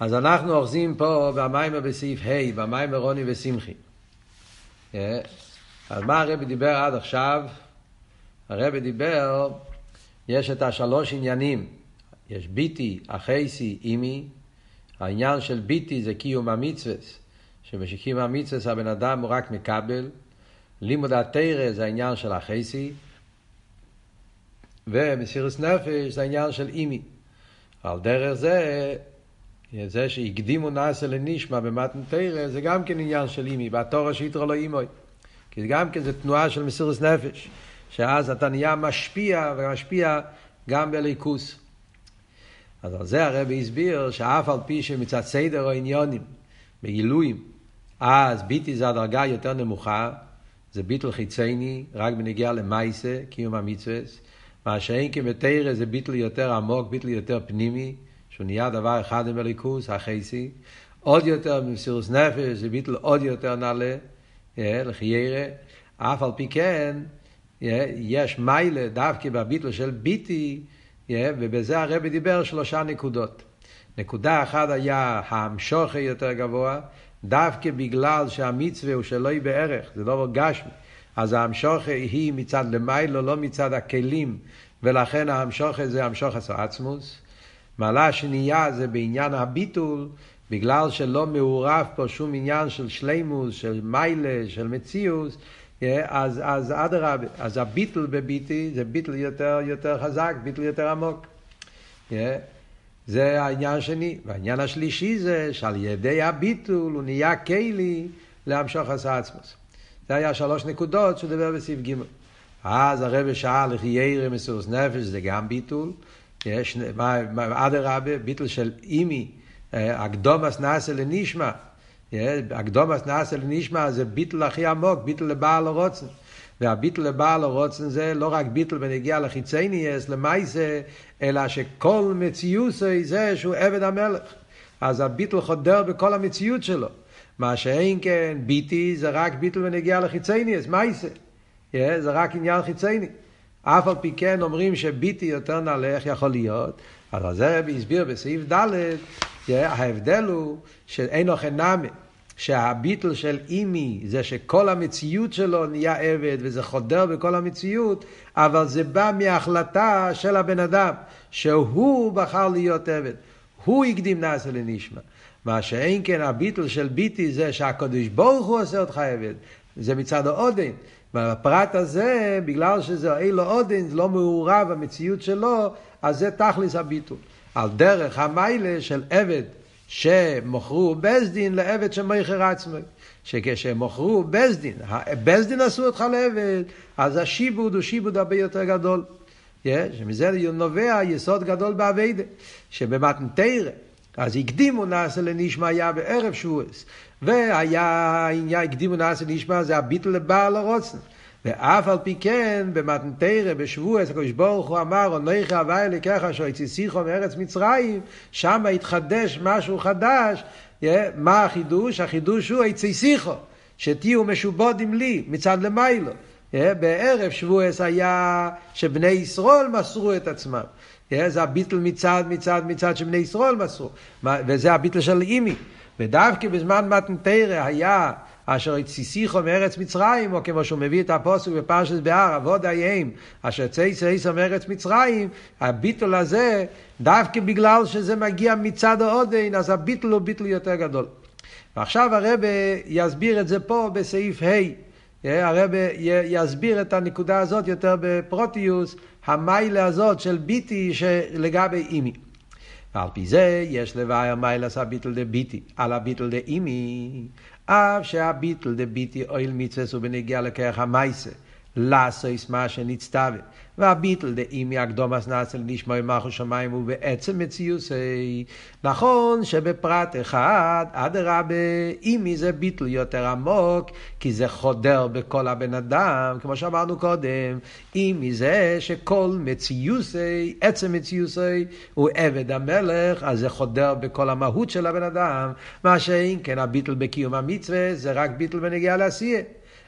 אז אנחנו אוחזים פה במיימר בסעיף ה', במיימר רוני ושמחי. אה? אז מה הרבי דיבר עד עכשיו? הרבי דיבר, יש את השלוש עניינים. יש ביטי, אחייסי, אימי. העניין של ביטי זה קיום המצווה, שבשקיום המצווה הבן אדם הוא רק מקבל. לימוד התרא זה העניין של אחייסי. ומסירוס נפש זה העניין של אימי. על דרך זה זה שהקדימו נעשה לנשמע במתן תרא, זה גם כן עניין של אימי, בתורה שיתרו לו אימוי. כי זה גם כן זה תנועה של מסירות נפש, שאז אתה נהיה משפיע, ומשפיע גם בליכוס. אז על זה הרבי הסביר שאף על פי שמצד סדר או עניונים, בעילויים, אז ביטי זה הדרגה יותר נמוכה, זה ביטל חיצייני, רק בנגיע למייסה, קיום המצווה, מה שאין כבתרא זה ביטל יותר עמוק, ביטל יותר פנימי, שהוא נהיה דבר אחד עם הליכוס, החייסי, עוד יותר במסירוס נפש, זה ביטל עוד יותר נעלה, אה, לחיירה, אף על פי כן, אה, יש מיילה דווקא בביטל של ביטי, אה, ובזה הרבי דיבר שלושה נקודות. נקודה אחת היה המשוכר יותר גבוה, דווקא בגלל שהמצווה הוא שלא היא בערך, זה לא גשמי. אז ההמשוכר היא מצד למיילו, לא מצד הכלים, ולכן ההמשוכר זה המשוכר עצמוס. מעלה השנייה זה בעניין הביטול, בגלל שלא מעורב פה שום עניין של שלימוס, של מיילה, של מציאוס, אז, אז אדרבה, אז הביטל בביטי זה ביטל יותר, יותר חזק, ביטל יותר עמוק. זה העניין השני. והעניין השלישי זה שעל ידי הביטול הוא נהיה כלי להמשוך עשה עצמוס. זה היה שלוש נקודות שהוא דבר בסעיף ג'. אז הרב שאל איך ירא מסירוס נפש זה גם ביטול. יש, אדרבה, ביטל של אימי, אה, הקדומס נעשה לנשמע. הקדומס נעשה לנשמע זה ביטל הכי עמוק, ביטל לבעל הרוצן. והביטל לבעל הרוצן זה לא רק ביטל בנגיע לחיצייניאס, למייסה, אלא שכל מציוסי זה שהוא עבד המלך. אז הביטל חודר בכל המציאות שלו. מה שאין כן, ביטי זה רק ביטל בנגיע לחיצייניאס, מייסה. זה רק עניין חיצייני. אף על פי כן אומרים שביטי יותר נעלה, איך יכול להיות? אז זה רבי הסביר בסעיף ד', ההבדל הוא שאין אוכל נמי, שהביטל של אימי זה שכל המציאות שלו נהיה עבד וזה חודר בכל המציאות, אבל זה בא מההחלטה של הבן אדם, שהוא בחר להיות עבד. הוא הקדים נעשה לנשמע. מה שאין כן הביטל של ביטי זה שהקדוש ברוך הוא עושה אותך עבד. זה מצד העודן. והפרט הזה, בגלל שזה אילו עודן, לא מעורב במציאות שלו, אז זה תכלס הביטול. על דרך המיילה של עבד שמוכרו בסדין לעבד שמכר עצמו. שכשמוכרו בסדין, בסדין עשו אותך לעבד, אז השיבוד הוא שיבוד הרבה יותר גדול. שמזה נובע יסוד גדול באביידה, שבמתנתרא, אז הקדימו נעשה לנשמע היה בערב שבועס. והיה עניין, הקדימו נעשה לנשמע זה הביטל לבעל הרוצן. ואף על פי כן, במתנתרא, בשבועס, הקדוש ברוך הוא אמר, אונך הווי לקחה שהוציא שיחו מארץ מצרים, שם התחדש משהו חדש. מה החידוש? החידוש הוא עצי שיחו, שתהיו משובודים לי, מצד למיילו. בערב שבועס היה שבני ישראל מסרו את עצמם. זה הביטל מצד, מצד, מצד שבני ישראל מסרו. וזה הביטל של אימי. ודווקא בזמן מתנתרא היה אשר הציסיכו מארץ מצרים, או כמו שהוא מביא את הפוסק בפרשת בהר, אבוד איים, אשר צייסו איסו מארץ מצרים, הביטול הזה, דווקא בגלל שזה מגיע מצד העודן, אז הביטול הוא ביטול יותר גדול. ועכשיו הרב יסביר את זה פה בסעיף ה', הרב יסביר את הנקודה הזאת יותר בפרוטיוס, המיילה הזאת של ביטי שלגבי אימי. ועל פי זה יש לבאר מיילס הביטל דה ביטי, על הביטל דה אימי, אף שהביטל דה ביטי אויל מצווה ובנגיע לכרך המייסה, לעשויס מה שנצטווה. והביטל דאימי הקדומס נעשה לנשמע ממחו שמיים ובעצם מציוסי. נכון שבפרט אחד, אדרבה, אימי זה ביטל יותר עמוק, כי זה חודר בכל הבן אדם, כמו שאמרנו קודם, אימי זה שכל מציוסי, עצם מציוסי, הוא עבד המלך, אז זה חודר בכל המהות של הבן אדם, מה שאם כן הביטל בקיום המצווה, זה רק ביטל בנגיעה לעשייה.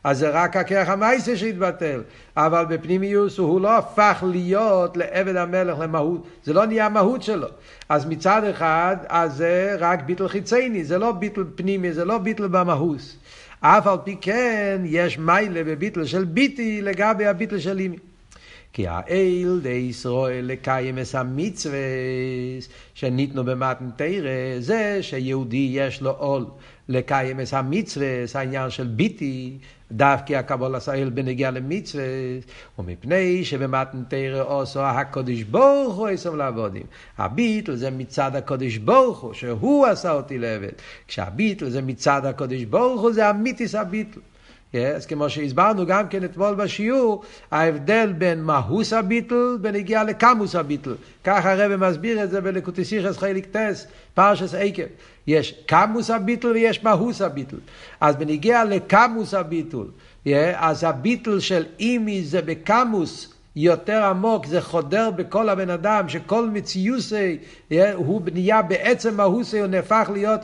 אז זה רק הכרך המייסה שהתבטל. אבל בפנימיוס הוא לא הפך להיות לעבד המלך למהות, זה לא נהיה המהות שלו. אז מצד אחד, אז זה רק ביטל חיצייני, זה לא ביטל פנימי, זה לא ביטל במהוס. אף על פי כן, יש מיילה בביטל של ביטי לגבי הביטל של אימי. כי האל די ישראל לקיים את המצווה שניתנו במתן תרא, זה שיהודי יש לו עול לקיים את המצווה, העניין של ביטי, דווקא הקבול ישראל בנגיע למצווה, ומפני שבמתן תרא עושו הקודש ברוך הוא עשם לעבודים. הביטל זה מצד הקודש ברוך הוא, שהוא עשה אותי לעבד. כשהביטל זה מצד הקודש ברוך הוא, זה אמיתיס הביטל. אז כמו שהסברנו גם כן אתמול בשיעור, ההבדל בין מהוס הביטל בנגיעה לקמוס הביטל. ככה הרב מסביר את זה בלקוטיסיכס חיליק טס, פרשס עקב. יש קמוס הביטל ויש מהוס הביטל. אז בנגיעה לקמוס הביטל, אז הביטל של אימי זה בקמוס יותר עמוק, זה חודר בכל הבן אדם, שכל מציוסי, הוא נהיה בעצם מהוסי, הוא נהפך להיות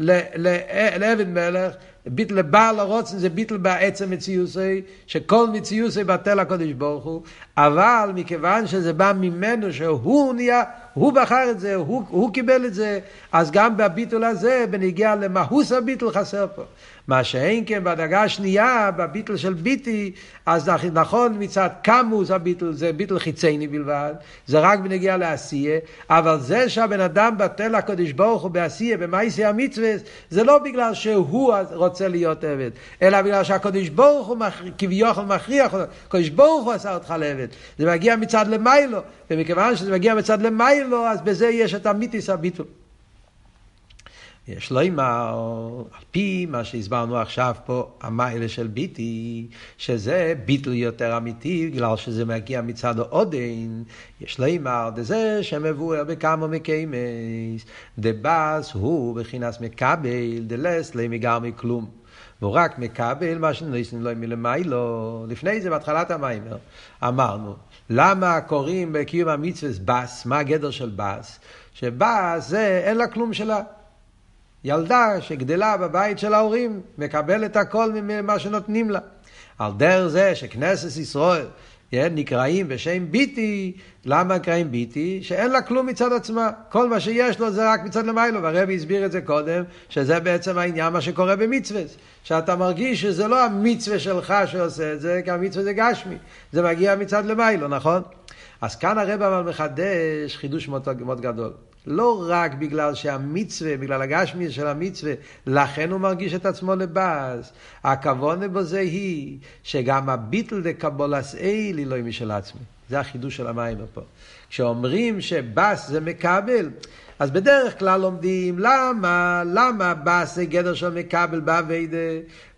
לעבד מלך. ביטל לבעל הרוצן זה ביטל בעצם מציוסי, שכל מציוסי בטל הקודש ברוך הוא, אבל מכיוון שזה בא ממנו, שהוא נהיה, הוא בחר את זה, הוא, הוא קיבל את זה, אז גם בביטול הזה, בנגיע למהוס הביטול חסר פה. מה שאין כן בדרגה השנייה, בביטל של ביטי, אז נכון מצד קמוס הביטל זה ביטל חיצייני בלבד, זה רק בנגיע לעשייה, אבל זה שהבן אדם בטל הקודש ברוך הוא בעשייה, במאיסי המצווה, זה לא בגלל שהוא רוצה להיות עבד, אלא בגלל שהקודש ברוך הוא כביכול מכריח אותו, הקודש ברוך הוא עשה אותך לעבד, זה מגיע מצד למיילו, ומכיוון שזה מגיע מצד למיילו, אז בזה יש את המיתיס הביטול. יש לו אימר, על פי מה שהסברנו עכשיו פה, המיילה של ביטי, שזה ביטל יותר אמיתי, בגלל שזה מגיע מצד העודן, יש לו אימר, דזה שמבואר בכמה מקיימס, דבס הוא בחינס מקבל, דלס לא מגר מכלום. והוא רק מקבל מה שניסים לו מלמיילו. לפני זה, בהתחלת המיימר, אמרנו, למה קוראים בקיום המצווה בס? מה הגדר של בס? שבס זה, אין לה כלום שלה. ילדה שגדלה בבית של ההורים, מקבלת הכל ממה שנותנים לה. על דרך זה שכנסת ישראל נקראים בשם ביטי, למה נקראים ביטי? שאין לה כלום מצד עצמה. כל מה שיש לו זה רק מצד למיילו, והרבי הסביר את זה קודם, שזה בעצם העניין מה שקורה במצווה. שאתה מרגיש שזה לא המצווה שלך שעושה את זה, כי המצווה זה גשמי. זה מגיע מצד למיילו, נכון? אז כאן הרב אבל מחדש חידוש מאוד, מאוד גדול. לא רק בגלל שהמצווה, בגלל הגשמי של המצווה, לכן הוא מרגיש את עצמו לבאז. הכוונה בזה היא שגם הביטל דה קבולס אילי לא משל עצמי. זה החידוש של המים פה. כשאומרים שבס זה מקבל, אז בדרך כלל לומדים למה, למה בס זה גדר של מקבל באביידה?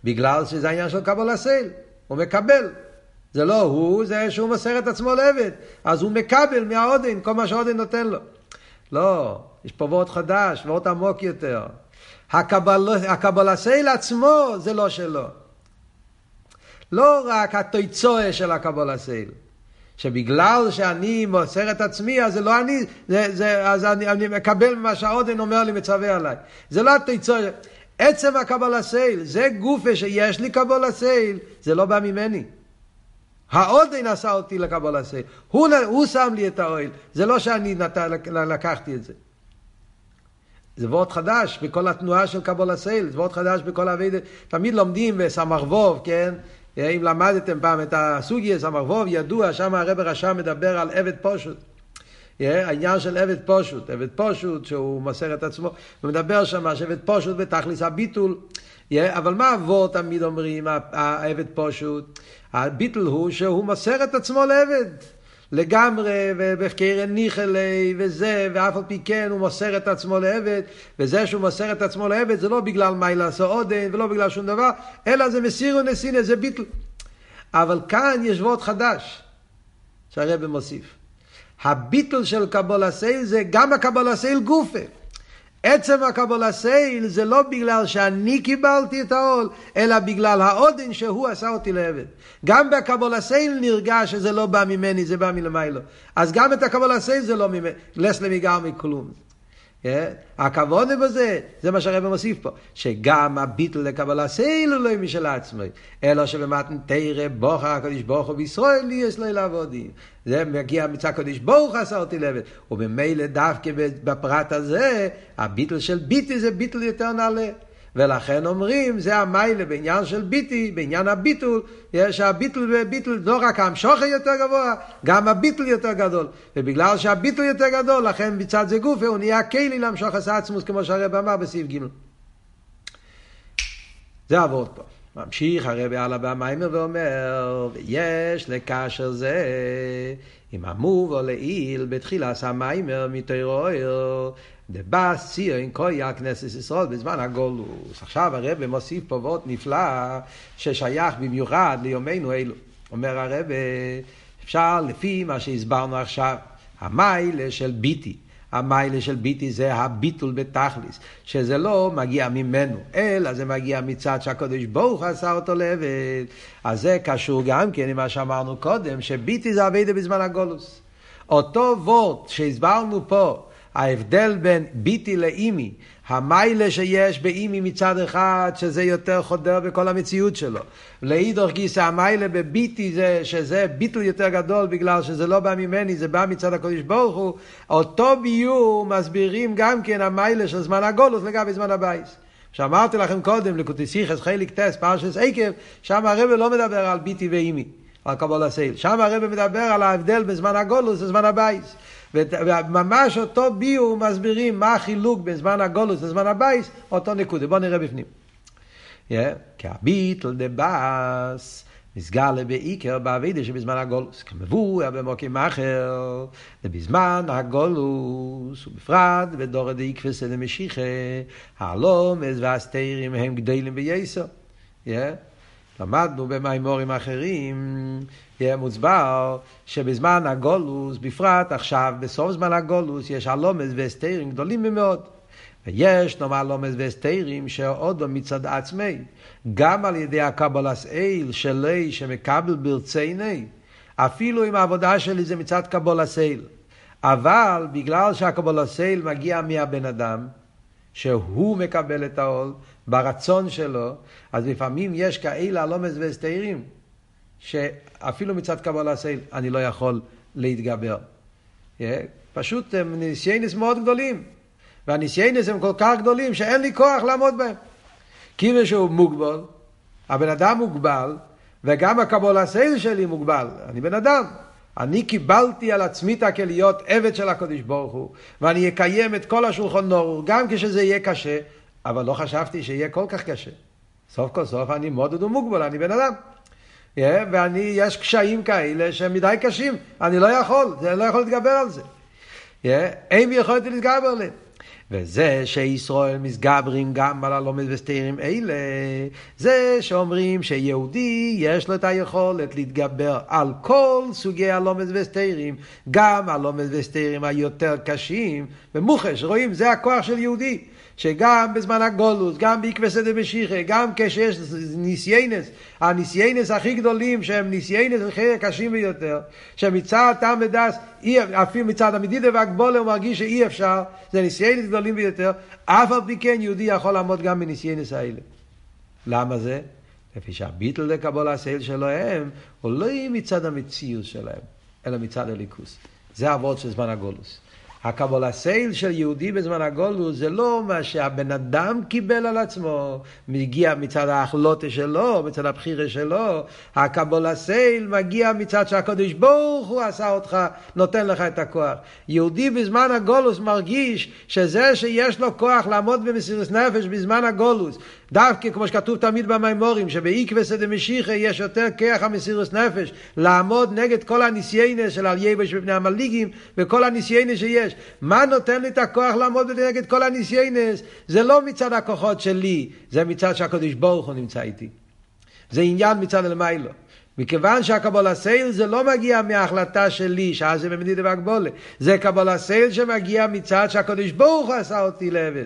בגלל שזה העניין של קבולס איל. הוא מקבל. זה לא הוא, זה שהוא מוסר את עצמו לעבד. אז הוא מקבל מהעודן, כל מה שהעודן נותן לו. לא, יש פה וורט חדש, וורט עמוק יותר. הקבלה סייל עצמו זה לא שלו. לא רק התויצואה של הקבלה סייל. שבגלל שאני מוסר את עצמי, אז זה לא אני, זה, זה, אז אני, אני מקבל מה שהעודן אומר לי, מצווה עליי. זה לא התויצואה. עצם הקבלה זה גופה שיש לי קבלה זה לא בא ממני. העודן עשה אותי לקבול עשה. הוא, הוא שם לי את האוהל. זה לא שאני נת, לקחתי את זה. זה וורט חדש בכל התנועה של קבול הסייל, זה וורט חדש בכל הווידה. תמיד לומדים בסמ"ך ווב, כן? אם למדתם פעם את הסוגיה, סמ"ך ווב, ידוע, שם הרב רשם מדבר על עבד פושוט. העניין של עבד פושוט, עבד פושוט שהוא מוסר את עצמו, הוא מדבר שם שעבד פושוט בתכלס הביטול. אבל מה אבות תמיד אומרים, העבד פושוט? הביטל הוא שהוא מוסר את עצמו לעבד. לגמרי, ובקרן ניחלי, וזה, ואף על פי כן הוא מוסר את עצמו לעבד, וזה שהוא מוסר את עצמו לעבד זה לא בגלל מי לעשות עודן, ולא בגלל שום דבר, אלא זה מסיר ונסינא, זה ביטל. אבל כאן יש וורט חדש, שהרבא מוסיף. הביטל של קבול הסייל זה גם הקבול הסייל גופה. עצם הקבול הסייל זה לא בגלל שאני קיבלתי את העול, אלא בגלל העודן שהוא עשה אותי לעבד. גם בקבול הסייל נרגש שזה לא בא ממני, זה בא מלמיילו. אז גם את הקבול הסייל זה לא ממני, לס למיגר מכלום. הכוונה בזה, זה מה שהרבא מוסיף פה, שגם הביטל לקבלה סייל הוא לא משל עצמו, אלא שבמתן תרא בוחר הקדוש ברוך הוא בישראל יש לו לעבודים. זה מגיע מצד הקדוש ברוך עשה אותי לבד, וממילא דווקא בפרט הזה, הביטל של ביטי זה ביטל יותר נעלה. ולכן אומרים, זה המיילה בעניין של ביטי, בעניין הביטול, יש הביטול וביטול, לא רק המשוכר יותר גבוה, גם הביטול יותר גדול. ובגלל שהביטול יותר גדול, לכן מצד זה גופה, הוא נהיה כלי להמשוך עצמוס, כמו שהרב אמר בסעיף ג'. זה עבוד פה. ממשיך הרבי על הבמיימר ואומר, ויש לקשר זה עם המובו לעיל בתחילת המיימר מתוירו דבאס ציון קויה כנסת ישראל בזמן הגולוס. עכשיו הרב מוסיף פה וורט נפלא ששייך במיוחד ליומנו אלו. אומר הרב, אפשר לפי מה שהסברנו עכשיו, המיילה של ביטי. המיילה של ביטי זה הביטול בתכליס, שזה לא מגיע ממנו, אלא זה מגיע מצד שהקדוש ברוך עשה אותו לעבד. אז זה קשור גם כן עם מה שאמרנו קודם, שבתי זה עבודה בזמן הגלות. אותו ווארט שהסברנו פה, ההבדל בין בתי לאמי, המעלה שיש באמי מצד אחד, שזה יותר חודר בכל המציאות שלו. לאידוך גיסא המעלה בבתי זה שזה ביטול יותר גדול בגלל שזה לא בא ממני, זה בא מצד הקדוש ברוך הוא. אותו ביאור מסבירים גם כן המעלה של זמן הגלות לגבי זמן הבית. שאמרתי לכם קודם, לקוטי שיחות חלק ט', פרשת עקב, שם הרב לא מדבר על בתי ואמי, על קבלת עול. שם הרב מדבר על ההבדל בזמן הגלות וזמן הבית. וממש אותו ביאור מסבירים מה החילוק בין זמן הגלות לזמן הבית, אותו נקודה. בואו נראה בפנים. Yeah, כי הביטול דבת נסגר בעיקר בעבודה שבזמן הגלות. כמבואר במקום אחר, ובזמן הגלות, ובפרט בדור דעקבתא דמשיחא, הלומס והסתירים הם גדלים בייסו. Yeah. למדנו במימורים אחרים, מוסבר שבזמן הגולוס, בפרט עכשיו, בסוף זמן הגולוס, יש הלומס והסתירים גדולים מאוד. ויש נאמר לומס והסתירים שעוד לא מצד עצמי, גם על ידי הקבלס אל שלי שמקבל ברציני, אפילו אם העבודה שלי זה מצד קבלס אל. אבל בגלל שהקבלס אל מגיע מהבן אדם, שהוא מקבל את העול, ברצון שלו, אז לפעמים יש כאלה הלומס והסתירים, שאפילו מצד קבלה סייל אני לא יכול להתגבר. Yeah, פשוט הם ניסיינס מאוד גדולים, והניסיינס הם כל כך גדולים שאין לי כוח לעמוד בהם. כאילו שהוא מוגבל, הבן אדם מוגבל, וגם הקבלה סייל שלי מוגבל, אני בן אדם. אני קיבלתי על עצמי את הכליות עבד של הקדוש ברוך הוא, ואני אקיים את כל השולחון נור, גם כשזה יהיה קשה, אבל לא חשבתי שיהיה כל כך קשה. סוף כל סוף אני מודד ומוגבל, אני בן אדם. Yeah, ואני, יש קשיים כאלה שהם מדי קשים, אני לא יכול, אני לא יכול להתגבר על זה. Yeah, אין בי יכולת להתגבר עליהם. וזה שישראל מסגברים גם על הלומד וסתירים אלה, זה שאומרים שיהודי יש לו את היכולת להתגבר על כל סוגי הלומד וסתירים, גם הלומד וסתירים היותר קשים, ומוחש, רואים, זה הכוח של יהודי. שגם בזמן הגלות, גם בעקבתא דמשיחא, גם כשיש ניסיונות, הניסיונות הכי גדולים שהם ניסיונות הכי קשים ביותר, שמצד טעם ודעת, אפילו מצד המדידה והגבולה הוא מרגיש שאי אפשר, זה ניסיונות גדולים ביותר, אף על פי כן יהודי יכול לעמוד גם בניסיונות האלה. למה זה? לפי שהביטול לקבלת עול שלהם, הוא לא מצד המציאות שלהם, אלא מצד הליכוס. זה אבות של זמן הגולוס. הקבול הסייל של יהודי בזמן הגולוס זה לא מה שהבן אדם קיבל על עצמו, מגיע מצד ההחלוטה שלו, מצד הבחירה שלו, הקבול הסייל מגיע מצד שהקדוש ברוך הוא עשה אותך, נותן לך את הכוח. יהודי בזמן הגולוס מרגיש שזה שיש לו כוח לעמוד במסירות נפש בזמן הגולוס, דווקא כמו שכתוב תמיד במאמרים, שבעקבתא דמשיחא יש יותר כוח המסירות נפש, לעמוד נגד כל הניסיונות של אל יבוש מפני המלעיגים, וכל הניסיונות שיש. מה נותן לי את הכוח לעמוד נגד כל הניסיונות? זה לא מצד הכוחות שלי, זה מצד שהקדוש ברוך הוא נמצא איתי. זה עניין מצד מלמעלה. מכיוון שהקבלת עול זה לא מגיע מההחלטה שלי, שאז זה במדידה והגבולה. זה קבלת עול שמגיע מצד שהקדוש ברוך הוא עשה אותי לעבד.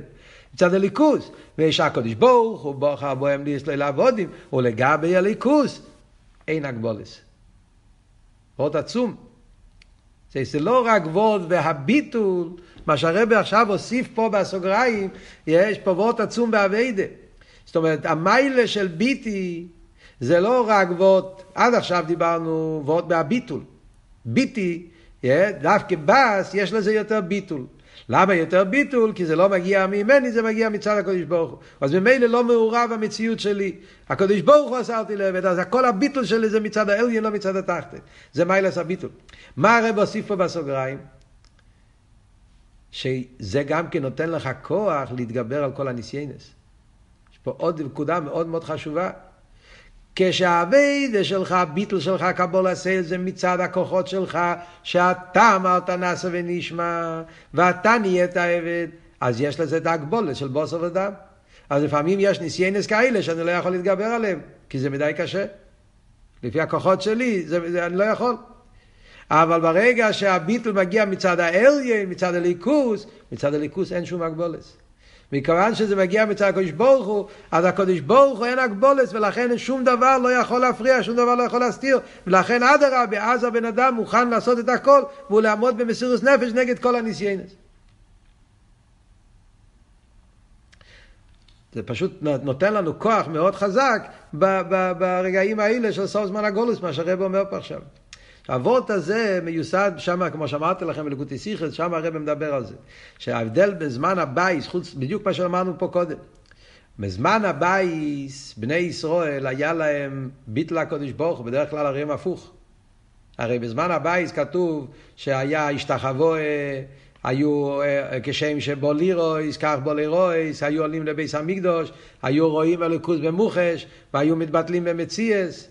מצד הליכוס. ויש הקדוש ברוך הוא בוחר בוהם ליסלו לעבודים, ולגבי הליכוס אין הגבולס. מאוד עצום. זה, זה לא רק וורד והביטול, מה שהרבי עכשיו הוסיף פה בסוגריים, יש פה וורד עצום באביידה. זאת אומרת, המיילה של ביטי זה לא רק וורד, עד עכשיו דיברנו וורד בהביטול. ביטי, דווקא בס, יש לזה יותר ביטול. למה יותר ביטול? כי זה לא מגיע ממני, זה מגיע מצד הקדוש ברוך הוא. אז ממילא לא מעורב המציאות שלי. הקדוש ברוך הוא עשה אותי לעבד, אז כל הביטול שלי זה מצד העליון, לא מצד התחתן. זה מיילס הביטול. מה הרב הוסיף פה בסוגריים? שזה גם כן נותן לך כוח להתגבר על כל הניסיינס. יש פה עוד נקודה מאוד מאוד חשובה. כשהאביידה שלך, הביטל שלך, קבול הסייל, זה מצד הכוחות שלך, שאתה אמרת נעשה ונשמע, ואתה נהיית עבד, אז יש לזה את ההגבולת של בוסר ודם. אז לפעמים יש ניסיינס כאלה שאני לא יכול להתגבר עליהם, כי זה מדי קשה. לפי הכוחות שלי, זה, זה, אני לא יכול. אבל ברגע שהביטל מגיע מצד האליין, מצד הליכוס, מצד הליכוס אין שום הגבולת. מכיוון שזה מגיע מצד הקדוש ברוך הוא, אז הקדוש ברוך הוא אין הגבולת, ולכן שום דבר לא יכול להפריע, שום דבר לא יכול להסתיר, ולכן אדרבה, אז הבן אדם מוכן לעשות את הכל, והוא לעמוד במסירות נפש נגד כל הניסיינס. זה פשוט נותן לנו כוח מאוד חזק ברגעים האלה של סוף זמן הגולוס, מה שהרב אומר פה עכשיו. האבות הזה מיוסד שם, כמו שאמרתי לכם בלקוטי סיכס, שם הרב מדבר על זה. שההבדל בזמן הבייס, חוץ, בדיוק מה שאמרנו פה קודם. בזמן הבייס, בני ישראל, היה להם ביטל הקודש ברוך בדרך כלל הרי הם הפוך. הרי בזמן הבית כתוב שהיה השתחוו, היו אה, כשם שבא לראות, כך בא ליראות, היו עולים לבית המקדוש, היו רואים אלוקות במוחש, והיו מתבטלים במציאות.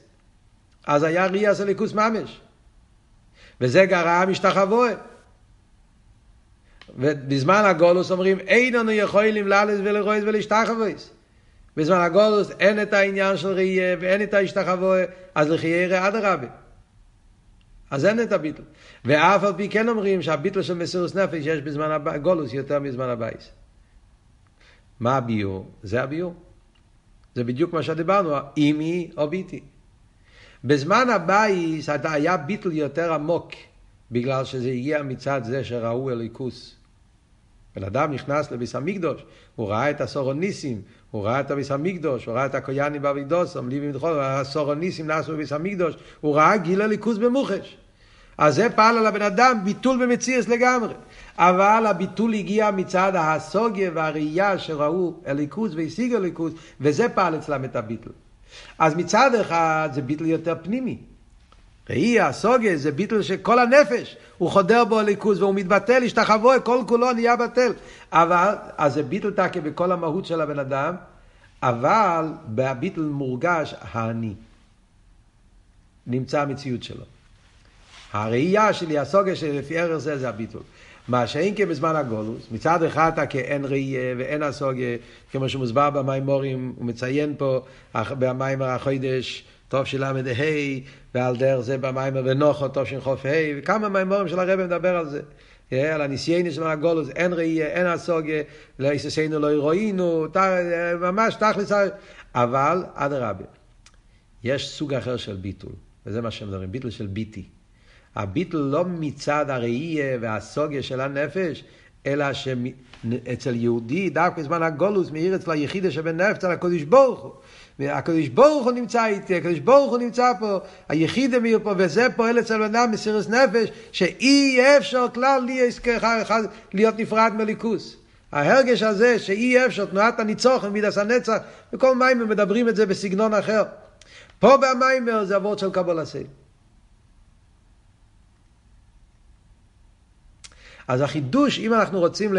אז היה ראיית אלוקות ממש. וזה גרם השתחווה. ובזמן הגלות אומרים, אין אנו יכולים לעלות ולראות ולהשתחוות. בזמן הגלות אין את העניין של ראייה ואין את ההשתחווה, אז לכאורה אדרבה. אז אין את הביטול. ואף על פי כן אומרים שהביטול של מסירות נפש יש בזמן הגלות יותר מזמן הבית. מה הביאור? זה הביאור. זה בדיוק מה שדיברנו, אמי או בתי. בזמן הבית היה ביטול יותר עמוק, בגלל שזה הגיע מצד זה שראו אלוקות. בן אדם נכנס לבית המקדוש, הוא ראה את העשרה ניסים, הוא ראה את הביס המקדוש, הוא ראה את הקויאנים באבידוס, עמליבים ודחול, הסורוניסים נעשו בביס המקדוש, הוא ראה גיל אליקוס במוחש. אז זה פעל על הבן אדם ביטול במציאס לגמרי. אבל הביטול הגיע מצד הסוגיה והראייה שראו אליקוס והשיגו אליקוס, וזה פעל אצלם את הביטול. אז מצד אחד זה ביטל יותר פנימי. ראי, הסוגיה זה ביטל שכל הנפש, הוא חודר בו ליכוז והוא מתבטל, השתחוו, כל כולו נהיה בטל. אבל, אז זה ביטל תקה בכל המהות של הבן אדם, אבל בביטל מורגש האני. נמצא המציאות שלו. הראייה שלי, הסוגיה שלי לפי ערך זה, זה הביטול. מה שאין כן בזמן הגולוס, מצד אחד אתה כאין ראייה ואין הסוגיה, כמו שמוסבר במימורים, הוא מציין פה במיימר החוידש, טוב של ל"ה, ועל דרך זה במיימר ונוחו, טוב של חוף ה', וכמה מימורים של הרב מדבר על זה. על הניסייני של הגולוס, אין ראייה, אין הסוגיה, לא יססנו לא ירואינו, ממש תכלס, אבל אדרבה, יש סוג אחר של ביטול, וזה מה שמדברים, ביטול של ביטי. הביטל לא מצד הראייה והסוגיה של הנפש, אלא שאצל יהודי, דווקא בזמן הגולוס, מאיר אצל היחידה שבן נפש, אצל הקדוש ברוך הוא. והקדוש ברוך הוא נמצא איתי, הקדוש ברוך הוא נמצא פה, היחידה מאיר פה, וזה פועל אצל בן אדם מסירוס נפש, שאי אפשר כלל להיות נפרד מליכוס. ההרגש הזה שאי אפשר תנועת הניצוח ומידס הנצח, וכל מים מדברים את זה בסגנון אחר. פה במיימר זה אבות של קבול הסייל. אז החידוש, אם אנחנו רוצים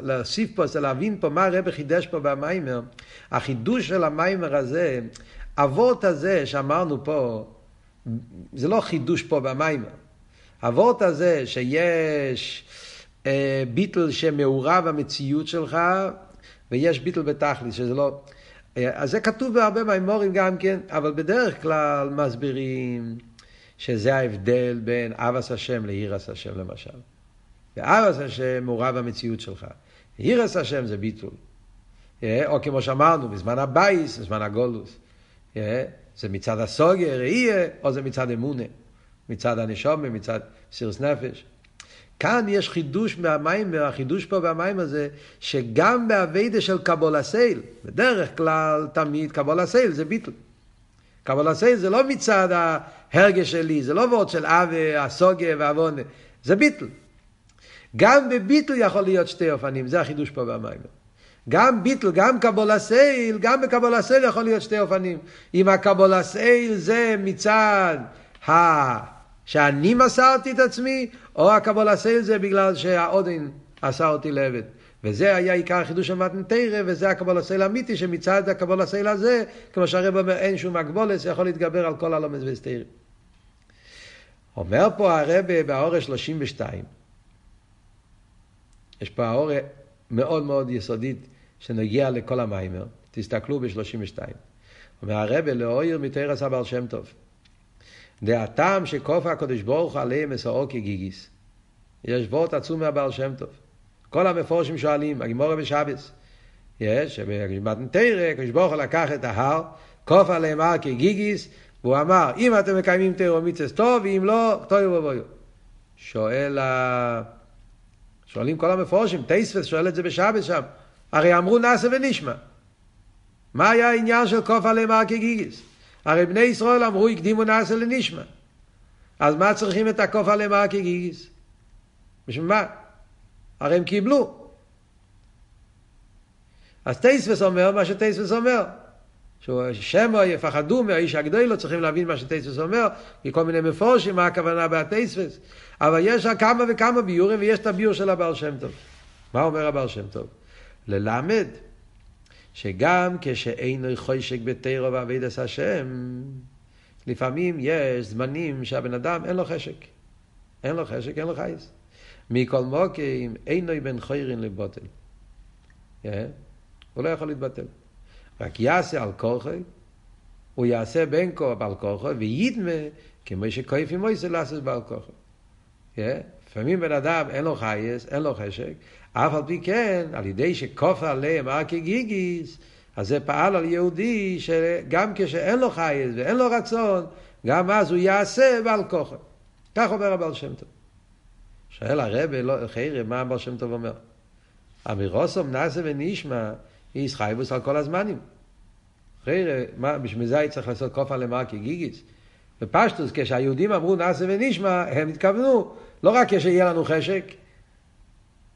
להוסיף פה, זה להבין פה מה הרב חידש פה במיימר, החידוש של המיימר הזה, אבות הזה שאמרנו פה, זה לא חידוש פה במיימר. אבות הזה שיש אה, ביטל שמעורב המציאות שלך, ויש ביטל בתכלית, שזה לא... אה, אז זה כתוב בהרבה מימורים גם כן, אבל בדרך כלל מסבירים שזה ההבדל בין אבס השם לאירס השם למשל. ואבס השם מעורב במציאות שלך. הירס השם זה ביטול. אה, או כמו שאמרנו, בזמן הבייס, בזמן הגולוס. אה, זה מצד הסוגיה, ראייה, או זה מצד אמונה. מצד הנשום, מצד סירס נפש. כאן יש חידוש מהמים, החידוש פה במים הזה, שגם באביידה של קבול הסייל, בדרך כלל תמיד קבול הסייל זה ביטל. קבול הסייל זה לא מצד ההרגש שלי, זה לא וורד של אבה, הסוגה ועוונה, זה ביטול. גם בביטול יכול להיות שתי אופנים, זה החידוש פה במאמר. גם ביטול, גם קבלת עול, גם בקבלת עול יכול להיות שתי אופנים. אם הקבלת עול זה מצד ה... שאני מסרתי את עצמי, או הקבלת עול זה בגלל שהאדון עשה אותי לעבד. וזה היה עיקר החידוש של מתן תורה, וזה הקבלת עול האמיתי, שמצד הקבלת עול הזה, כמו שהרב אומר, אין שום הגבלות, יכול להתגבר על כל הלומד והסתירים. אומר פה הרב באורש 32, יש פה האורה מאוד מאוד יסודית שנגיע לכל המיימר, תסתכלו ב-32. אומר הרב לאויר מתרס הבעל שם טוב. הטעם שכופה הקדוש ברוך עליהם מסורו כגיגיס. יש וורט עצום מהבעל שם טוב. כל המפורשים שואלים, הגימורה בשבס. יש, במתנתרא, הקדוש ברוך הוא לקח את ההר, כופה עליהם הר כגיגיס, והוא אמר, אם אתם מקיימים תירו מיצס טוב, ואם לא, תוהו ובויו. שואל, שואלים כל המפורשים, טייספס שואל את זה בשבס שם. הרי אמרו נאסה ונשמע. מה היה העניין של כופה עליהם הר כגיגיס? הרי בני ישראל אמרו הקדימו נאסה לנשמע. אז מה צריכים את הקוף עליהם הר כגיגיס? בשביל מה? הרי הם קיבלו. אז טייספס אומר מה שטייספס אומר. ששמו יפחדו מהאיש הגדול, לא צריכים להבין מה שטייספס אומר, כי כל מיני מפורשים, מה הכוונה בהטייספס. אבל יש כמה וכמה ביורים, ויש את הביור של הבעל שם טוב. מה אומר הבעל שם טוב? ללמד שגם כשאינו חושק בתירו ועבידת השם, לפעמים יש זמנים שהבן אדם אין לו חשק. אין לו חשק, אין לו חייס. מכל מוקים אינו בן חוירין לבוטל. Yeah. הוא לא יכול להתבטל. רק יעשה על כוחי, הוא יעשה בין כה בעל כוחו, וידמה כמו שכויף עם מויסה לעשות בעל כוחו. Yeah. לפעמים בן אדם אין לו חייס, אין לו חשק, אף על פי כן, על ידי שכופה עליהם ארכי גיגיס, אז זה פעל על יהודי שגם כשאין לו חייס ואין לו רצון, גם אז הוא יעשה בעל כוחו. כך אומר הבעל שם טוב. שואל הרבה, לא, חיירה, מה הבעל שם טוב אומר? אמירוסום נעשה ונשמע, איס חייבוס על כל הזמנים. חיירה, בשביל זה צריך לעשות כופה למרקי גיגיס. בפשטוס, כשהיהודים אמרו נעשה ונשמע, הם התכוונו, לא רק כשיהיה לנו חשק,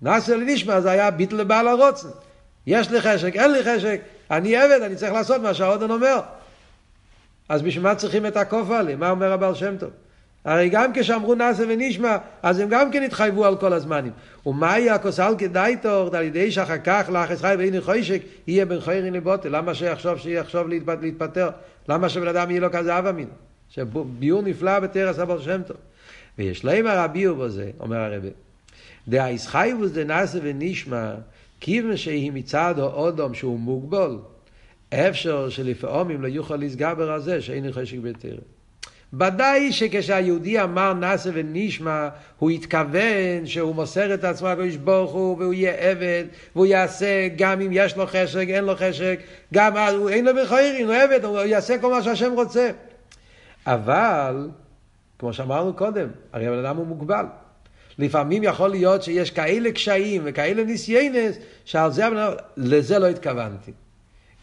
נעשה לנשמע זה היה ביטל לבעל הרוצן. יש לי חשק, אין לי חשק, אני עבד, אני צריך לעשות מה שהאודן אומר. אז בשביל מה צריכים את עלי? מה אומר הבעל שם טוב? הרי גם כשאמרו נעשה ונשמע, אז הם גם כן התחייבו על כל הזמנים. יהיה הכוסל כדאי תורד על ידי שאחר כך לאחס חי ואיני חוישק יהיה בן חיירין לבוטל? למה שיחשוב שיחשוב להתפטר? למה שבן אדם יהיה לו כזה אבא מין? שביור נפלא בתרס הבעל שם טוב. ויש להם הרביור בזה, אומר הרבי. דאיס חייבוס דנאסה ונשמע, כיוון שהיא מצד האודום שהוא מוגבל, אפשר שלפעמים לא יוכל להסגבר על זה שאין חשק בתרא. ודאי שכשהיהודי אמר נאסה ונשמע, הוא התכוון שהוא מוסר את עצמו לקדוש ברוך הוא, והוא יהיה עבד, והוא יעשה גם אם יש לו חשק, אין לו חשק, גם אז הוא אין לו בכירים, הוא עבד, הוא יעשה כל מה שהשם רוצה. אבל, כמו שאמרנו קודם, הרי הבן אדם הוא מוגבל. לפעמים יכול להיות שיש כאלה קשיים וכאלה ניסיינס, שעל זה, לזה לא התכוונתי.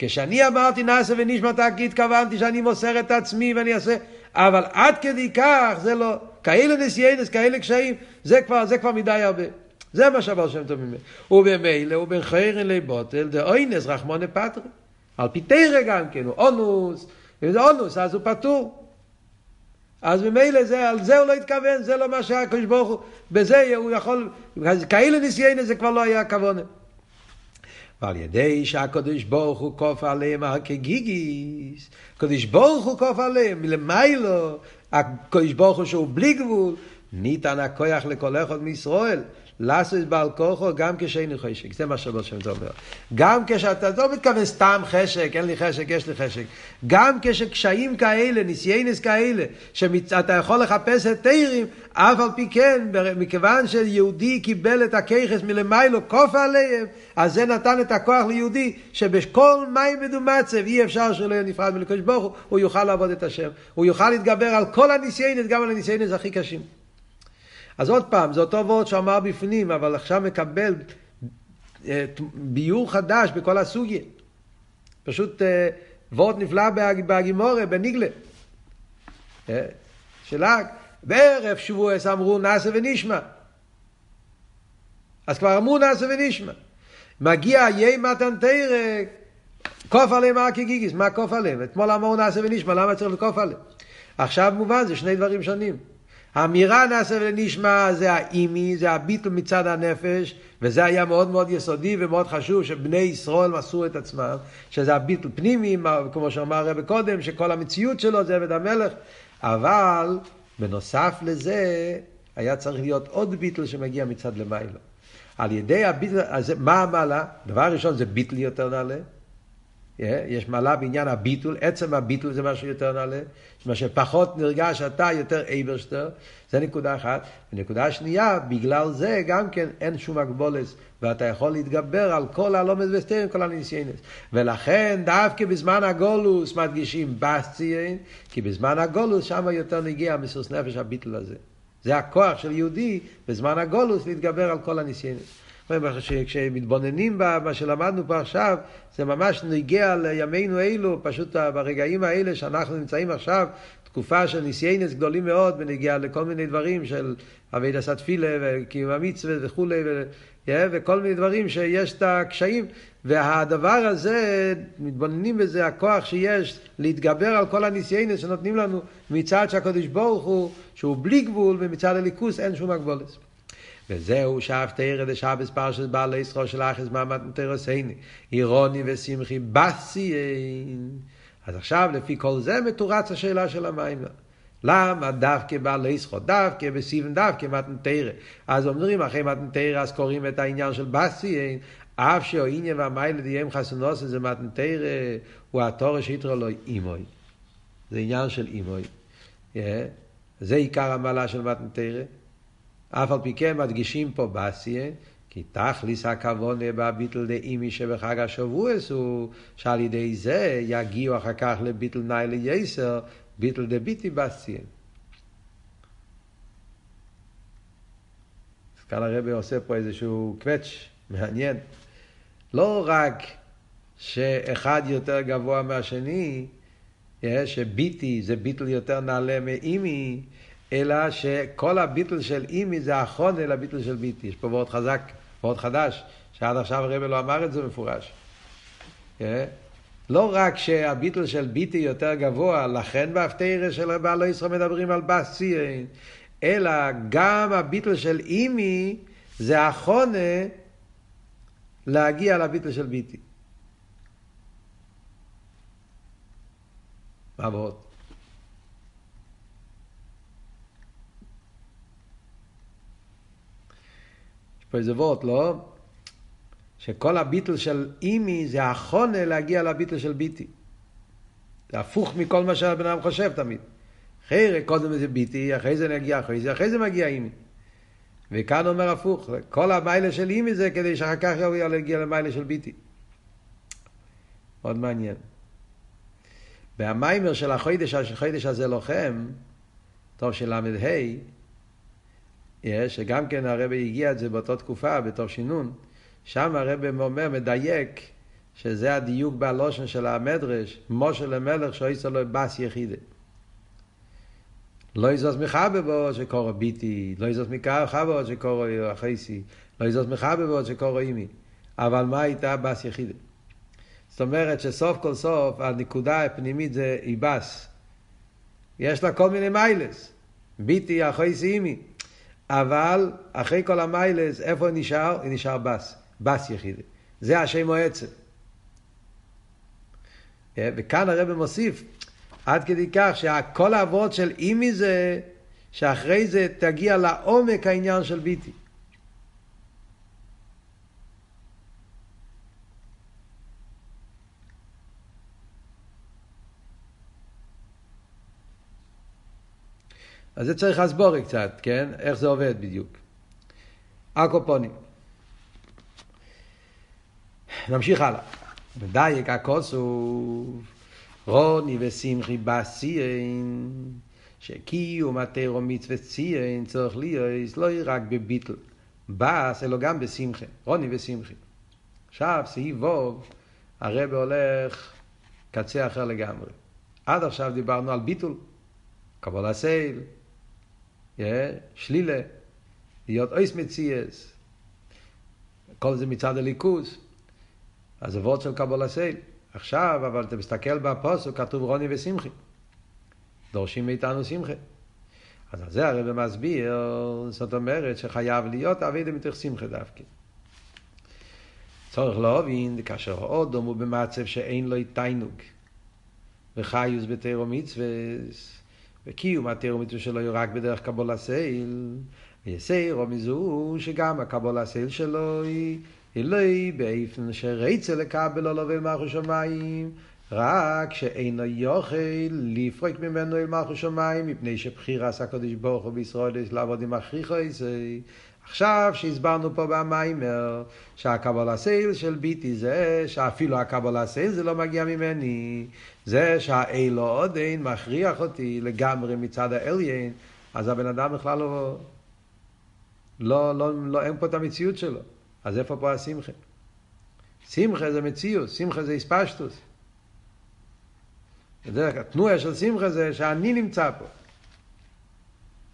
כשאני אמרתי נעשה ונשמע תקי, התכוונתי שאני מוסר את עצמי ואני אעשה, אבל עד כדי כך זה לא, כאלה ניסיינס, כאלה קשיים, זה כבר, זה כבר מדי הרבה. זה מה שהבר שם טוב ממנו. ובמילא הוא בן חיירן לבוטל, דאוינס רחמונה פטרי. על פי תרא גם כן, הוא אונוס, אם זה אונוס אז הוא פטור. אז ממילא זה, על זה הוא לא התכוון, זה לא מה שהקדוש ברוך הוא, בזה הוא יכול, כאלה ניסיינה זה כבר לא היה הכוונה. ועל ידי שהקדוש ברוך הוא כוף עליהם כגיגיס, הקדוש ברוך הוא כוף עליהם, מלמיילו, הקדוש ברוך הוא שהוא בלי גבול, ניתן הכוח לכל אחד מישראל, לעשות בעל כוחו גם כשאין חשק, זה מה שבו שם אומר. גם כשאתה לא מתכוון סתם חשק, אין לי חשק, יש לי חשק. גם כשקשיים כאלה, ניסיינס כאלה, שאתה יכול לחפש את תירים, אף על פי כן, מכיוון שיהודי קיבל את הכיכס מלמיילו, כוף עליהם, אז זה נתן את הכוח ליהודי, שבכל מים מדומצב אי אפשר שלא יהיה נפרד מלקדוש ברוך הוא, הוא יוכל לעבוד את השם. הוא יוכל להתגבר על כל הניסיינס, גם על הניסיינס הכי קשים. אז עוד פעם, זה אותו וורד שאמר בפנים, אבל עכשיו מקבל אה, ביור חדש בכל הסוגיה. פשוט אה, וורד נפלא בהגימורה, בניגלה. אה, שלג. בערב שבועס אמרו נאסה ונשמע. אז כבר אמרו נאסה ונשמע. מגיע יי מתן תרק, קוף עליהם ארקי גיגיס, מה קוף עליהם? אתמול אמרו נאסה ונשמע, למה צריך לקוף עליהם? עכשיו מובן, זה שני דברים שונים. האמירה נעשה ונשמע זה האימי, זה הביטל מצד הנפש, וזה היה מאוד מאוד יסודי ומאוד חשוב שבני ישראל מסרו את עצמם, שזה הביטל פנימי, כמו שאמר הרב קודם, שכל המציאות שלו זה עבד המלך, אבל בנוסף לזה היה צריך להיות עוד ביטל שמגיע מצד למיילו. על ידי הביטל, אז מה המעלה? דבר ראשון זה ביטל יותר נעלה, יש מעלה בעניין הביטול, עצם הביטול זה משהו יותר נעלה, מה שפחות נרגש אתה יותר אייברשטר, זה נקודה אחת. ונקודה שנייה, בגלל זה גם כן אין שום הגבולס, ואתה יכול להתגבר על כל הלומד וסטרין, כל הניסיינס. ולכן דווקא בזמן הגולוס מדגישים בסציין, כי בזמן הגולוס שם יותר נגיע מסירוס נפש הביטול הזה. זה הכוח של יהודי בזמן הגולוס להתגבר על כל הניסיינס. כשמתבוננים במה שלמדנו פה עכשיו, זה ממש נגיע לימינו אלו, פשוט ברגעים האלה שאנחנו נמצאים עכשיו, תקופה של ניסיינס גדולים מאוד, ונגיע לכל מיני דברים של אבי דסת תפילה וקיום המצווה וכולי, ו... וכל מיני דברים שיש את הקשיים, והדבר הזה, מתבוננים בזה, הכוח שיש להתגבר על כל הניסיינס שנותנים לנו מצד שהקדוש ברוך הוא, שהוא בלי גבול, ומצד הליכוס אין שום הגבולת. וזהו שאף תרא דשבס פרשת בעל ישרו של אחס מעמד מתרסייני, אירוני ושמחי בסיין. אז עכשיו לפי כל זה מתורץ השאלה של המים. למה דווקא בעל ישרו, דווקא בסיבן דווקא מתנתרא. אז אומרים אחרי מתנתרא אז קוראים את העניין של בסיין, אף שהעניין והמיילה דיים חסונוס זה מתנתרא, הוא התורש יתרו לו אימוי. זה עניין של אימוי. Yeah. זה עיקר המעלה של מתנתרא. אף על פי כן מדגישים פה בסיה, כי תכליס הכוונה בביטל דאימי שבחג השבועס הוא שעל ידי זה יגיעו אחר כך לביטל נאי לייסר, ביטל דביטי בסיה. אז כאן הרבי עושה פה איזשהו קווץ' מעניין. לא רק שאחד יותר גבוה מהשני, שביטי זה ביטל יותר נעלה מאימי, אלא שכל הביטל של אימי זה החונה לביטל של ביטי. יש פה מאוד חזק, מאוד חדש, שעד עכשיו הרב לא אמר את זה מפורש. אה? לא רק שהביטל של ביטי יותר גבוה, לכן בהפטרה של בעל ישראל מדברים על בס ציין, אלא גם הביטל של אימי זה החונה להגיע לביטל של ביטי. מה מאוד? פה איזה וורט, לא? שכל הביטל של אימי זה החונה להגיע לביטל של ביטי. זה הפוך מכל מה שהבן אדם חושב תמיד. אחרי קודם זה ביטי, אחרי זה נגיע אחרי זה, אחרי זה מגיע אימי. וכאן אומר הפוך, כל המיילה של אימי זה כדי שאחר כך הוא יגיע למיילה של ביטי. מאוד מעניין. והמיימר של החודש, החודש הזה לוחם, טוב של ל"ה, שגם כן הרבי הגיע את זה באותה תקופה, בתור שינון, שם הרבי אומר, מדייק, שזה הדיוק בלושן של המדרש, משה למלך שאיסו לו בס יחידה. לא יזוז מחבר בו שקורא ביטי, לא יזוז מחבר בו שקורא אחייסי, לא יזוז מחבר בו שקורא אימי. אבל מה הייתה בס יחידה? זאת אומרת שסוף כל סוף הנקודה הפנימית זה איבס. יש לה כל מיני מיילס. ביטי, אחייסי, אימי. אבל אחרי כל המיילס, איפה נשאר? נשאר בס, בס יחידי. זה השם מועצת. אה, וכאן הרב מוסיף, עד כדי כך שכל האבות של אימי זה, שאחרי זה תגיע לעומק העניין של ביטי. אז זה צריך לסבור קצת, כן? איך זה עובד בדיוק. הקופונים. נמשיך הלאה. ודייק הכוסוף, רוני ושמחי בסיין, שקיום התירו מצווה ציין צריך להיות לא רק בביטל, בס אלא גם בשמחה, רוני ושמחי. עכשיו, סעיף ווב, הרב הולך קצה אחר לגמרי. עד עכשיו דיברנו על ביטול, קבול סייל, שלילה, להיות אויס מציאס, כל זה מצד הליכוז. אז וורד של קבול הסייל. עכשיו, אבל אתה מסתכל בפוסק, כתוב רוני ושמחי. דורשים מאיתנו שמחה. אז על זה הרב מסביר, זאת אומרת שחייב להיות אבידה מתוך שמחה דווקא. צורך להבין, כאשר אודום הוא במצב שאין לו תיינוג, וחיוס בתירו מצווה, וקיום התירו מצווה שלו הוא רק בדרך קבול הסייל, ויסיירו מזו שגם הקבול הסייל שלו היא אלוהי באיפן שרצה לקבל אל מלכו שמיים, רק שאינו יוכל לפרוק ממנו אל מלכו שמיים, מפני שבחיר עשה הקדוש ברוך הוא בישראל יש לעבוד עם הכריחו איסי. עכשיו שהסברנו פה במיימר שהקבלה סייל של ביטי זה שאפילו הקבלה סייל זה לא מגיע ממני זה שהאילו עוד אין מכריח אותי לגמרי מצד האליין אז הבן אדם בכלל לא לא, לא, לא אין פה את המציאות שלו אז איפה פה השמחה? שמחה זה מציאות, שמחה זה הספשטוס. בדרך התנועה של שמחה זה שאני נמצא פה.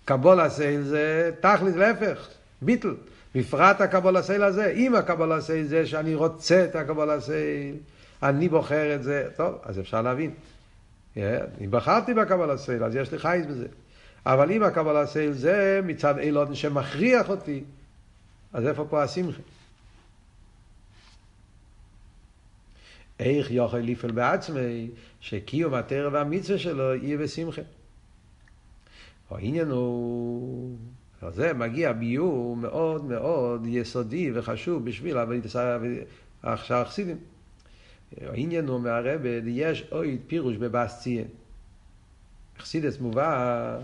קבלת עול זה תכלית להפך, ביטול. בפרט הקבלת עול הזה, אם הקבלת עול זה שאני רוצה את הקבלת עול, אני בוחר את זה, טוב, אז אפשר להבין. אני בחרתי בקבלת עול, אז יש לי חיות בזה. אבל אם הקבלת עול זה מצד עליון שמכריח אותי, אז איפה פה השמחה? איך יוכל לפעול בעצמי, שקיום התרא והמצווה שלו יהיה בשמחה. העניין הוא, זה מגיע ביור מאוד מאוד יסודי וחשוב בשביל עכשיו החסידים. העניין הוא מהרבד, יש אוהד פירוש בבאסציין. חסידס מובא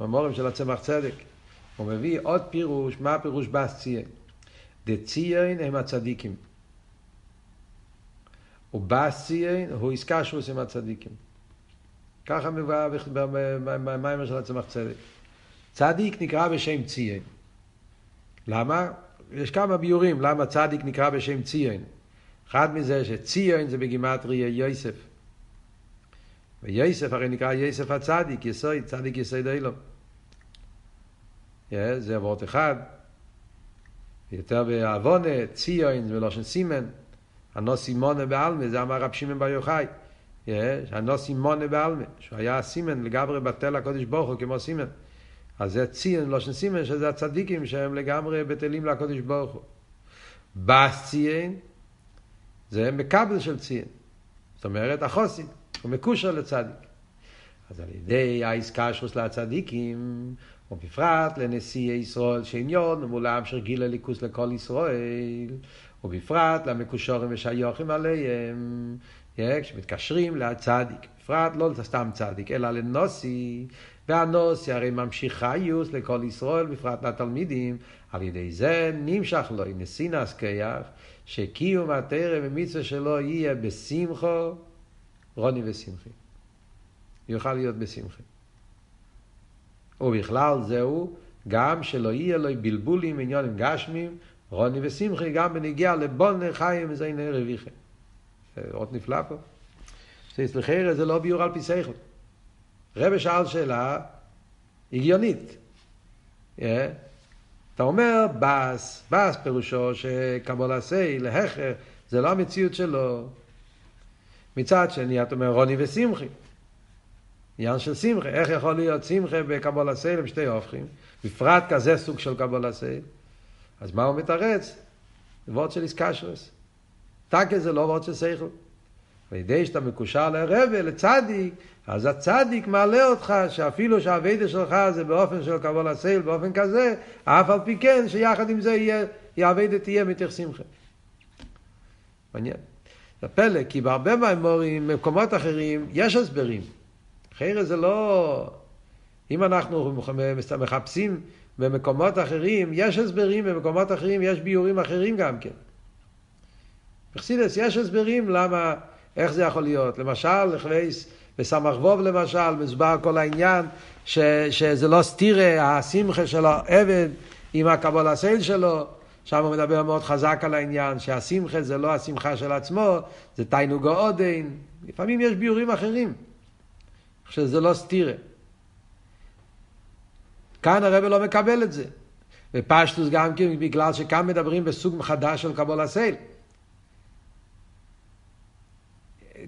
במורים של הצמח צדק. הוא מביא עוד פירוש, מה הפירוש באסציין? דציין הם הצדיקים. ובאסיין הוא איסקשוס עם הצדיקים. ככה מביא במיימר של הצמח צדק. צדיק נקרא בשם ציין. למה? יש כמה ביורים למה צדיק נקרא בשם ציין. אחד מזה שציין זה בגימטריה יוסף. ויוסף הרי נקרא יוסף הצדיק, יסוד, צדיק יסוד אילום. זה עבוד אחד. יותר בעוונה, ציין זה בלושן סימן. הנוסי מונה בעלמה, זה אמר רב שמעון בר יוחאי. הנוסי מונה בעלמה, שהוא היה סימן לגמרי בטל הקודש ברוך הוא כמו סימן. אז זה ציין, לא של סימן, שזה הצדיקים שהם לגמרי בטלים לקודש ברוך הוא. בס ציין, זה מקבל של ציין. זאת אומרת, החוסי, הוא מקושר לצדיק. אז על ידי העסקה שלוש לצדיקים, ובפרט לנשיאי ישראל שעניון, ומולם שרגיל הליכוס לכל ישראל, ובפרט למקושרים ושיוחים עליהם, כשמתקשרים לצדיק, בפרט לא סתם צדיק, אלא לנוסי, והנוסי הרי ממשיך חיוס לכל ישראל, בפרט לתלמידים, על ידי זה נמשך לו, נסינס כיח, שקיום התרא ומצווה שלו יהיה בשמחו, רוני ושמחי. יוכל להיות בשמחה. ובכלל זהו, גם שלא יהיה לו בלבולים עניונים גשמים, רוני ושמחי גם בנגיע לבון חיים וזה הנה רוויחה. עוד נפלא פה. סליחה, זה לא ביור על פי שכל. רבי שאל שאלה הגיונית. Yeah. אתה אומר בס, בס פירושו שקבול עשה, להכר, זה לא המציאות שלו. מצד שני, אתה אומר רוני ושמחי. עניין של שמחה, איך יכול להיות שמחה בקבול עשה עם שתי הופכים? בפרט כזה סוג של קבול עשה. אז מה הוא מתרץ? זה וורד של איסקשרס. טקה זה לא וורד של שכל. על ידי שאתה מקושר לרבה, לצדיק, אז הצדיק מעלה אותך, שאפילו שהאביידה שלך זה באופן של קבול הסייל, באופן כזה, אף על פי כן, שיחד עם זה יהיה, האביידה תהיה שמחה. מעניין. זה פלא, כי בהרבה מהאמורים, במקומות אחרים, יש הסברים. אחרי זה לא... אם אנחנו מחפשים במקומות אחרים, יש הסברים במקומות אחרים, יש ביורים אחרים גם כן. בחסידס יש הסברים למה, איך זה יכול להיות. למשל, לכבייס בסמ"ך ווב למשל, מסבר כל העניין ש, שזה לא סתירה, השמחה של העבד עם הקבול הסייל שלו. שם הוא מדבר מאוד חזק על העניין, שהשמחה זה לא השמחה של עצמו, זה תיינוגו עודן. לפעמים יש ביורים אחרים, שזה לא סתירה. כאן הרב לא מקבל את זה. ופשטוס גם כן בגלל שכאן מדברים בסוג חדש של קבול הסייל.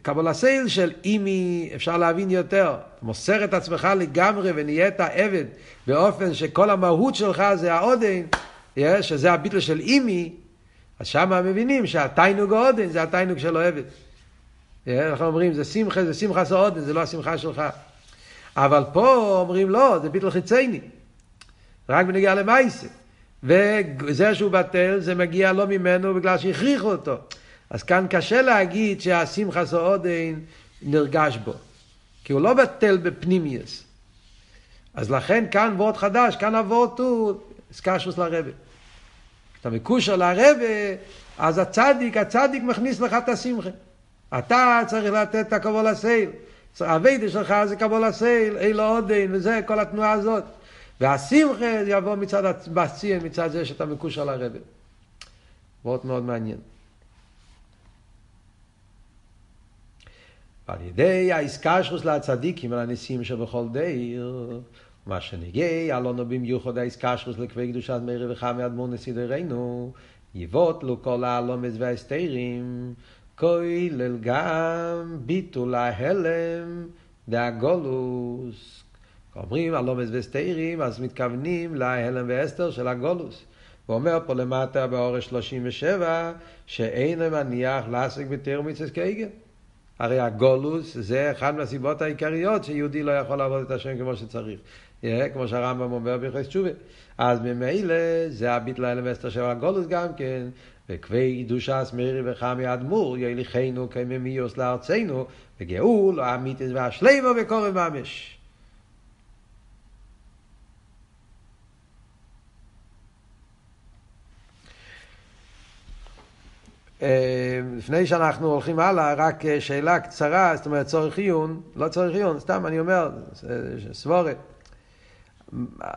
קבול הסייל של אימי אפשר להבין יותר. מוסר את עצמך לגמרי ונהיית עבד באופן שכל המהות שלך זה העודן, שזה הביטל של אימי, אז שם מבינים שהתיינוג העודן זה התיינוג של העבד. אנחנו אומרים זה שמחה, זה שמחה סעודן, זה לא השמחה שלך. אבל פה אומרים לא, זה ביטל חיצייני. רק בנגיע למייסה. וזה שהוא בטל, זה מגיע לא ממנו בגלל שהכריחו אותו. אז כאן קשה להגיד שהשמחה סעודין נרגש בו. כי הוא לא בטל בפנימיוס. אז לכן כאן וורט חדש, כאן הוורט הוא סקשוס לרבה. כשאתה מקושר לרבה, אז הצדיק, הצדיק מכניס לך את השמחה. אתה צריך לתת את הקבול הסייל. הווידה שלך זה קבול הסייל, אילו עודין, וזה, כל התנועה הזאת. והשמחה יבוא מצד הבסיין, מצד זה שאתה מקושר לרבה. מאוד מאוד מעניין. ועל ידי האיסקשרוס לצדיקים ולנשיאים שבכל דיר, מה שנגיע, הלונו במיוחד האיסקשרוס לכבי קדושת מאיר וחמי אדמו"ר נסידרנו, יבוטלו כל העלומס וההסתרים, כולל גם ביטול ההלם והגולוס. אומרים הלומס והסתרים, אז מתכוונים להלם והסתר של הגולוס. הוא אומר פה למטה באורש 37, שאין מניח לעסק בתר מצווה כהגל. הרי הגולוס זה אחת מהסיבות העיקריות שיהודי לא יכול לעבוד את השם כמו שצריך. כמו שהרמב"ם אומר ביחס תשובה. אז ממילא זה הביטל האלמסטר של הגולוס גם כן. וכבי קדושה סמירי וחמי אדמו"ר יליכנו כממיוס לארצנו וגאול האמיתיס והשלימו וקורא ממש. לפני שאנחנו הולכים הלאה, רק אה, שאלה קצרה, זאת אומרת צורך עיון, לא צורך עיון, סתם אני אומר, סבורת.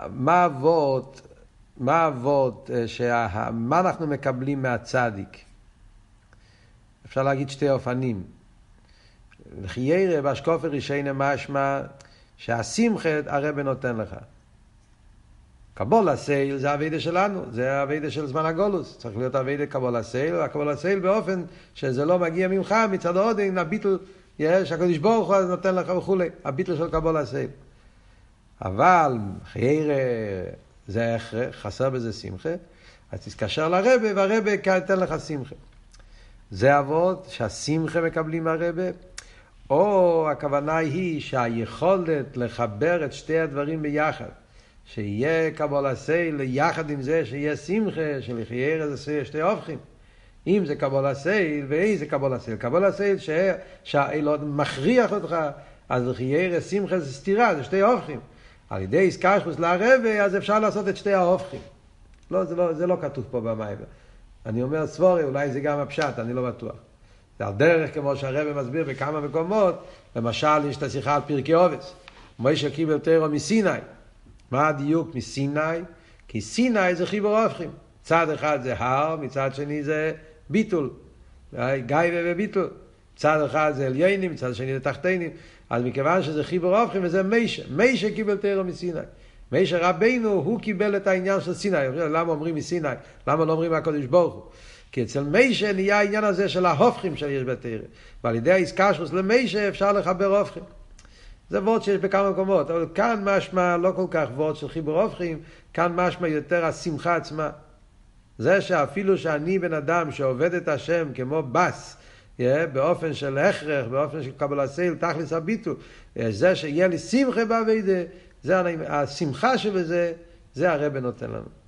מה אבות, מה אבות, אה, מה אנחנו מקבלים מהצדיק? אפשר להגיד שתי אופנים. לחיירא באשקופר רישיינה משמע שהשמחה הרבה נותן לך. קבול הסייל זה הווידה שלנו, זה הווידה של זמן הגולוס. צריך להיות הווידה קבול הסייל, והקבול הסייל באופן שזה לא מגיע ממך, מצד העודן, הביטל, יש, הקדוש ברוך הוא נותן לך וכולי, הביטל של קבול הסייל. אבל חיירה זה הכרח, חסר בזה שמחה, אז תתקשר לרבה, והרבה ייתן לך שמחה. זה אבות שהשמחה מקבלים מהרבה, או הכוונה היא שהיכולת לחבר את שתי הדברים ביחד. שיהיה קבול סייל יחד עם זה שיהיה שמחה, שלחייר זה שתי הופכים. אם זה קבול הסייל ואיזה קבול הסייל. קבול הסייל שהאלוהים מכריח אותך, אז לחייר שמחה זה סתירה, זה שתי הופכים. על ידי איסקשפוס לערבה, אז אפשר לעשות את שתי ההופכים. לא, זה לא, זה לא כתוב פה במים. אני אומר סבורי, אולי זה גם הפשט, אני לא בטוח. זה על דרך כמו שהרבא מסביר בכמה מקומות, למשל יש את השיחה על פרקי עובס. מוישה קיבל תירו מסיני. מה הדיוק מסיני? כי סיני זה חיבור הופכים. צד אחד זה הר, מצד שני זה ביטול. גיא וביטול. צד אחד זה עליינים, מצד שני זה תחתינים. אז מכיוון שזה חיבור הופכים וזה מישה. מישה קיבל תירו מסיני. מישה רבינו, הוא קיבל את העניין של סיני. למה אומרים מסיני? למה לא אומרים מהקודש ברוך הוא? כי אצל מישה נהיה העניין הזה של ההופכים שיש בתרא. ועל ידי האיסקשוס למישה אפשר לחבר הופכים. זה וורד שיש בכמה מקומות, אבל כאן משמע לא כל כך וורד של חיבור הופכים, כאן משמע יותר השמחה עצמה. זה שאפילו שאני בן אדם שעובד את השם כמו בס, yeah, באופן של הכרח, באופן של קבלת סייל, תכלס הביטו, זה שיהיה לי שמחה בעבידה, זה השמחה שבזה, זה הרבה נותן לנו.